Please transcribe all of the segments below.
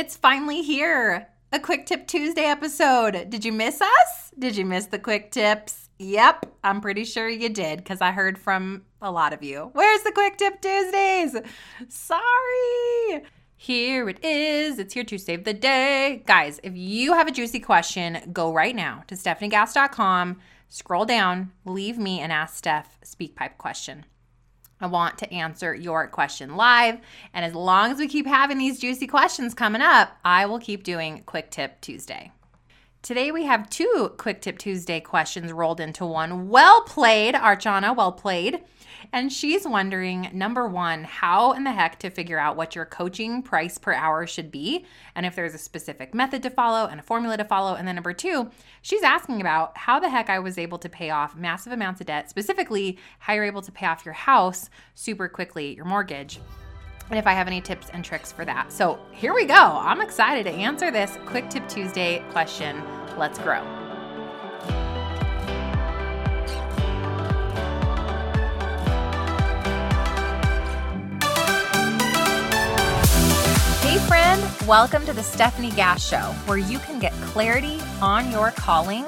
It's finally here. A Quick Tip Tuesday episode. Did you miss us? Did you miss the quick tips? Yep, I'm pretty sure you did because I heard from a lot of you. Where's the Quick Tip Tuesdays? Sorry. Here it is. It's here to save the day. Guys, if you have a juicy question, go right now to stefaniegass.com, scroll down, leave me an Ask Steph SpeakPipe question. I want to answer your question live. And as long as we keep having these juicy questions coming up, I will keep doing Quick Tip Tuesday. Today we have two Quick Tip Tuesday questions rolled into one. Well played, Archana, well played. And she's wondering number one, how in the heck to figure out what your coaching price per hour should be, and if there's a specific method to follow and a formula to follow. And then number two, she's asking about how the heck I was able to pay off massive amounts of debt, specifically how you're able to pay off your house super quickly, your mortgage and if I have any tips and tricks for that. So here we go. I'm excited to answer this Quick Tip Tuesday question. Let's grow. Hey, friend, welcome to the Stefanie Gass Show, where you can get clarity on your calling,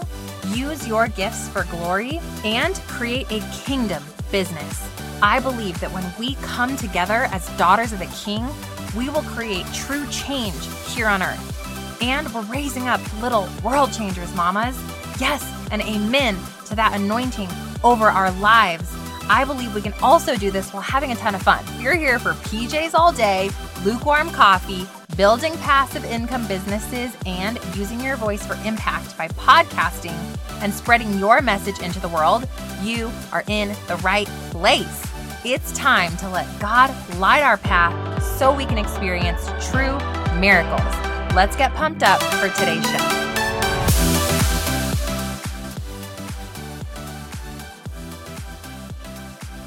use your gifts for glory, and create a kingdom business. I believe that when we come together as daughters of the King, we will create true change here on earth. And we're raising up little world changers, mamas. Yes, and amen to that anointing over our lives. I believe we can also do this while having a ton of fun. You're here for PJs all day, lukewarm coffee, building passive income businesses, and using your voice for impact by podcasting and spreading your message into the world. You are in the right place. It's time to let God light our path so we can experience true miracles. Let's get pumped up for today's show.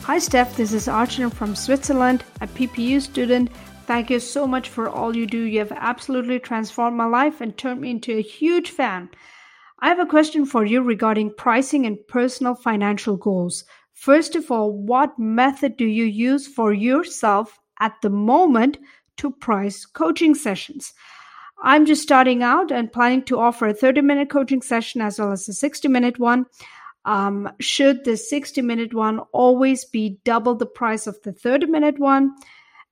Hi, Steph. This is Archana from Switzerland, a PPU student. Thank you so much for all you do. You have absolutely transformed my life and turned me into a huge fan. I have a question for you regarding pricing and personal financial goals. First of all, what method do you use for yourself at the moment to price coaching sessions? I'm just starting out and planning to offer a 30 minute coaching session as well as a 60 minute one. Um, should the 60 minute one always be double the price of the 30 minute one?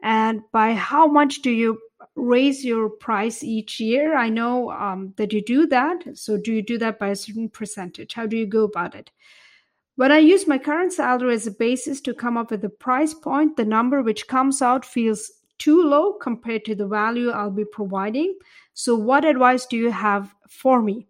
And by how much do you raise your price each year? I know um, that you do that. So, do you do that by a certain percentage? How do you go about it? When I use my current salary as a basis to come up with a price point, the number which comes out feels too low compared to the value I'll be providing. So, what advice do you have for me?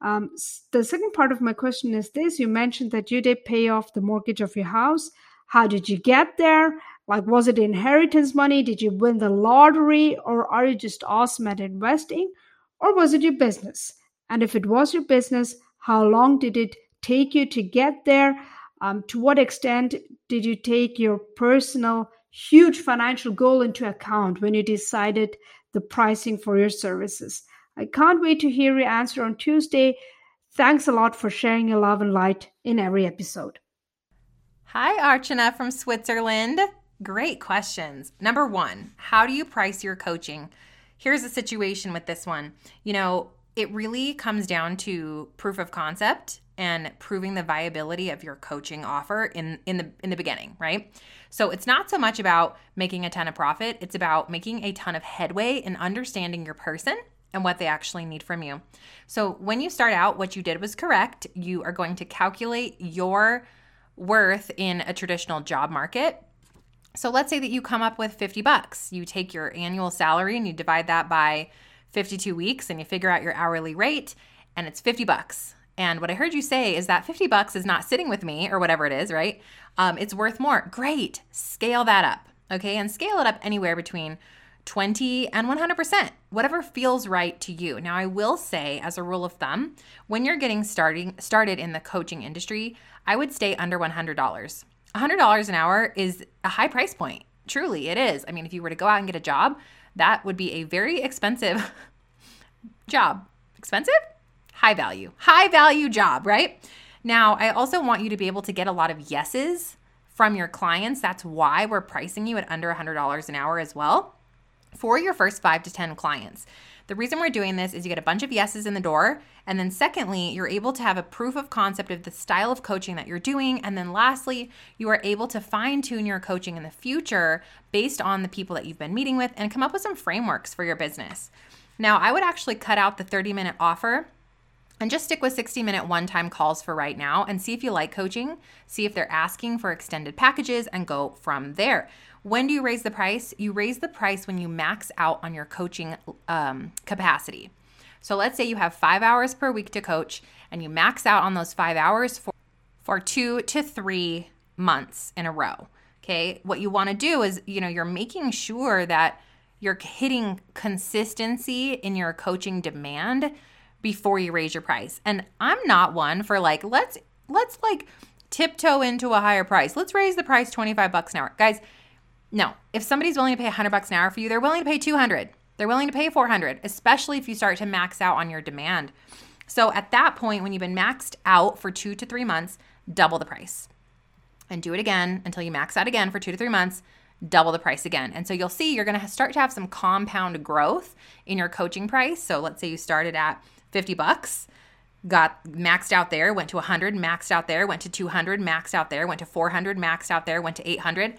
Um, the second part of my question is this you mentioned that you did pay off the mortgage of your house. How did you get there? Like, was it inheritance money? Did you win the lottery? Or are you just awesome at investing? Or was it your business? And if it was your business, how long did it take you to get there? Um, to what extent did you take your personal huge financial goal into account when you decided the pricing for your services? I can't wait to hear your answer on Tuesday. Thanks a lot for sharing your love and light in every episode. Hi, Archana from Switzerland. Great questions. Number one, how do you price your coaching? Here's a situation with this one. You know, it really comes down to proof of concept and proving the viability of your coaching offer in in the in the beginning, right? So it's not so much about making a ton of profit, it's about making a ton of headway in understanding your person and what they actually need from you. So when you start out, what you did was correct. You are going to calculate your worth in a traditional job market. So let's say that you come up with 50 bucks. You take your annual salary and you divide that by 52 weeks and you figure out your hourly rate and it's 50 bucks. And what I heard you say is that 50 bucks is not sitting with me or whatever it is, right? Um, it's worth more. Great. Scale that up. Okay. And scale it up anywhere between 20 and 100%, whatever feels right to you. Now, I will say as a rule of thumb, when you're getting starting started in the coaching industry, I would stay under $100. $100 an hour is a high price point. Truly, it is. I mean, if you were to go out and get a job, that would be a very expensive job. Expensive? High value. High value job, right? Now, I also want you to be able to get a lot of yeses from your clients. That's why we're pricing you at under $100 an hour as well. for your first five to 10 clients. The reason we're doing this is you get a bunch of yeses in the door. And then, secondly, you're able to have a proof of concept of the style of coaching that you're doing. And then, lastly, you are able to fine tune your coaching in the future based on the people that you've been meeting with and come up with some frameworks for your business. Now, I would actually cut out the 30 minute offer and just stick with 60 minute one time calls for right now and see if you like coaching, see if they're asking for extended packages, and go from there. When do you raise the price? You raise the price when you max out on your coaching um, capacity. So let's say you have five hours per week to coach and you max out on those five hours for, for two to three months in a row. Okay. What you want to do is, you know, you're making sure that you're hitting consistency in your coaching demand before you raise your price. And I'm not one for like, let's, let's like tiptoe into a higher price. Let's raise the price 25 bucks an hour. Guys, no, if somebody's willing to pay 100 bucks an hour for you, they're willing to pay 200. They're willing to pay 400, especially if you start to max out on your demand. So at that point, when you've been maxed out for two to three months, double the price and do it again until you max out again for two to three months, double the price again. And so you'll see you're going to start to have some compound growth in your coaching price. So let's say you started at 50 bucks, got maxed out there, went to 100, maxed out there, went to 200, maxed out there, went to 400, maxed out there, went to 800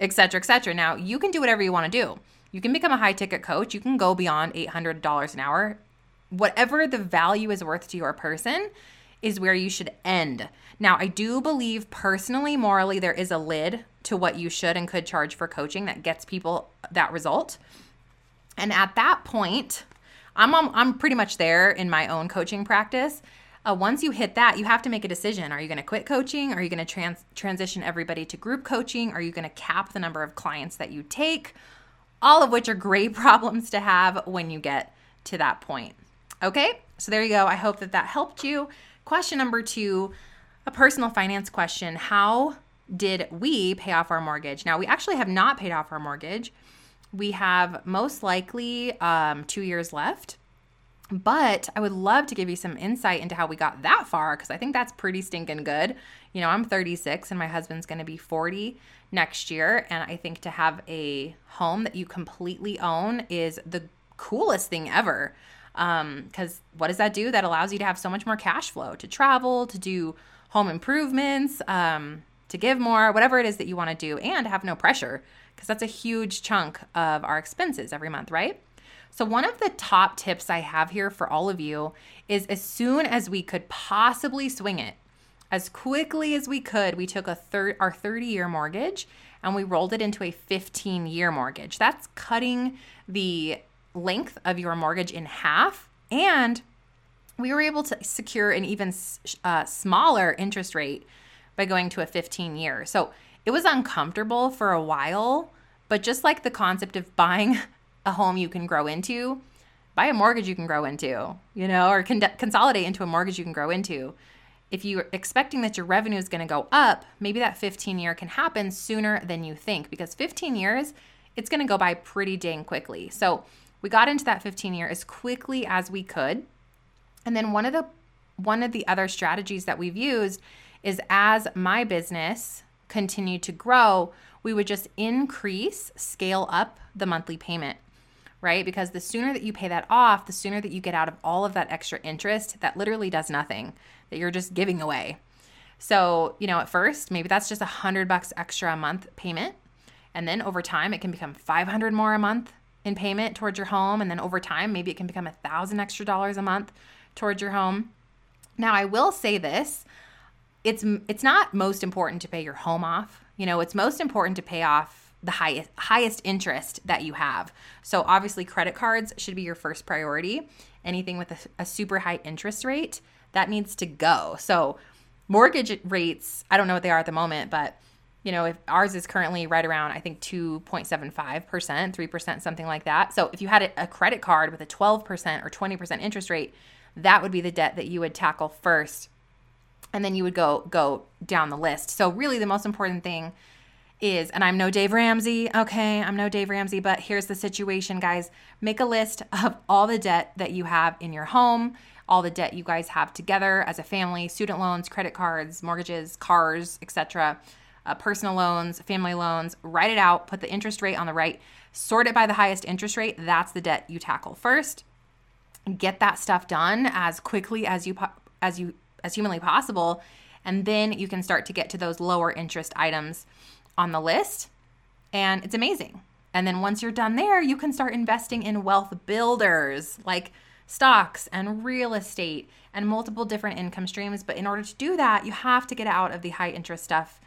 etc., etc. Now, you can do whatever you want to do. You can become a high ticket coach. You can go beyond $800 an hour. Whatever the value is worth to your person is where you should end. Now, I do believe personally, morally, there is a lid to what you should and could charge for coaching that gets people that result. And at that point, I'm I'm pretty much there in my own coaching practice uh, once you hit that, you have to make a decision. Are you going to quit coaching? Are you going to trans- transition everybody to group coaching? Are you going to cap the number of clients that you take? All of which are great problems to have when you get to that point. Okay, so there you go. I hope that that helped you. Question number two a personal finance question How did we pay off our mortgage? Now, we actually have not paid off our mortgage. We have most likely um, two years left. But I would love to give you some insight into how we got that far because I think that's pretty stinking good. You know, I'm 36 and my husband's going to be 40 next year. And I think to have a home that you completely own is the coolest thing ever. Because um, what does that do? That allows you to have so much more cash flow to travel, to do home improvements, um, to give more, whatever it is that you want to do, and have no pressure because that's a huge chunk of our expenses every month, right? So, one of the top tips I have here for all of you is as soon as we could possibly swing it, as quickly as we could, we took a third our 30 year mortgage and we rolled it into a 15 year mortgage. That's cutting the length of your mortgage in half. And we were able to secure an even uh, smaller interest rate by going to a 15 year. So it was uncomfortable for a while, but just like the concept of buying a home you can grow into, buy a mortgage you can grow into, you know, or con- consolidate into a mortgage you can grow into. If you're expecting that your revenue is going to go up, maybe that 15 year can happen sooner than you think because 15 years, it's going to go by pretty dang quickly. So we got into that 15 year as quickly as we could. And then one of the one of the other strategies that we've used is as my business continued to grow, we would just increase, scale up the monthly payment right? Because the sooner that you pay that off, the sooner that you get out of all of that extra interest that literally does nothing, that you're just giving away. So, you know, at first, maybe that's just a hundred bucks extra a month payment. And then over time, it can become 500 more a month in payment towards your home. And then over time, maybe it can become a thousand extra dollars a month towards your home. Now, I will say this it's it's not most important to pay your home off. You know, it's most important to pay off the highest highest interest that you have. So obviously credit cards should be your first priority. Anything with a, a, super high interest rate, that needs to go. So mortgage rates, I don't know what they are at the moment, but you know, if ours is currently right around I think 2.75%, 3%, something like that. So if you had a, credit card with a 12% or 20% interest rate, that would be the debt that you would tackle first. And then you would go go down the list. So really the most important thing is, and I'm no Dave Ramsey, okay? I'm no Dave Ramsey, but here's the situation, guys. Make a list of all the debt that you have in your home, all the debt you guys have together as a family, student loans, credit cards, mortgages, cars, etc. uh, personal loans, family loans, write it out, put the interest rate on the right, sort it by the highest interest rate. That's the debt you tackle first. Get that stuff done as quickly as you as you as humanly possible, and then you can start to get to those lower interest items on the list. And it's amazing. And then once you're done there, you can start investing in wealth builders like stocks and real estate and multiple different income streams. But in order to do that, you have to get out of the high interest stuff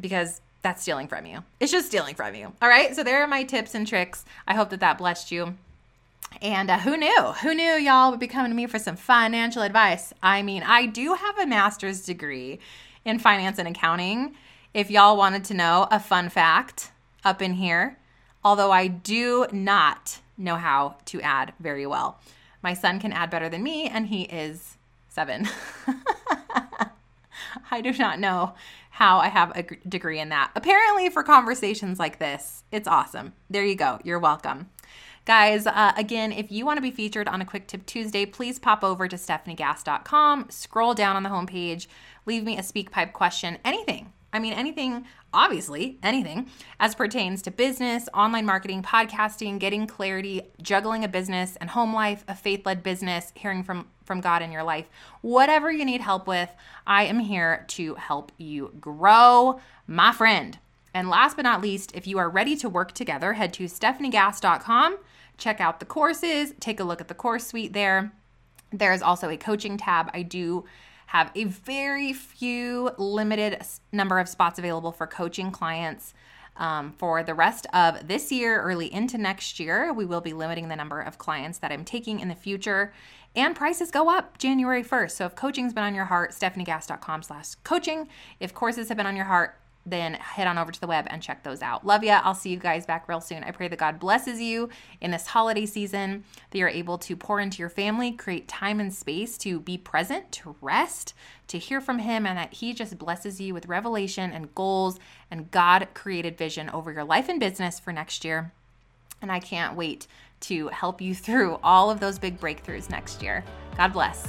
because that's stealing from you. It's just stealing from you. All right. So there are my tips and tricks. I hope that that blessed you. And uh, who knew? Who knew y'all would be coming to me for some financial advice? I mean, I do have a master's degree in finance and accounting. If y'all wanted to know a fun fact up in here, although I do not know how to add very well. My son can add better than me, and he is seven. I do not know how I have a degree in that. Apparently, for conversations like this, it's awesome. There you go. You're welcome. Guys, uh, again, if you want to be featured on a Quick Tip Tuesday, please pop over to stefaniegass.com, scroll down on the homepage, leave me a SpeakPipe question, anything. I mean, anything, obviously, anything as pertains to business, online marketing, podcasting, getting clarity, juggling a business and home life, a faith led business, hearing from, from God in your life. Whatever you need help with, I am here to help you grow, my friend. And last but not least, if you are ready to work together, head to stefaniegass.com, check out the courses, take a look at the course suite there. There's also a coaching tab. I do have a very few limited number of spots available for coaching clients. Um, for the rest of this year, early into next year, we will be limiting the number of clients that I'm taking in the future. And prices go up January 1st. So if coaching's been on your heart, stefaniegass.com slash coaching. If courses have been on your heart, then head on over to the web and check those out. Love ya. I'll see you guys back real soon. I pray that God blesses you in this holiday season, that you're able to pour into your family, create time and space to be present, to rest, to hear from Him, and that He just blesses you with revelation and goals and God created vision over your life and business for next year. And I can't wait to help you through all of those big breakthroughs next year. God bless.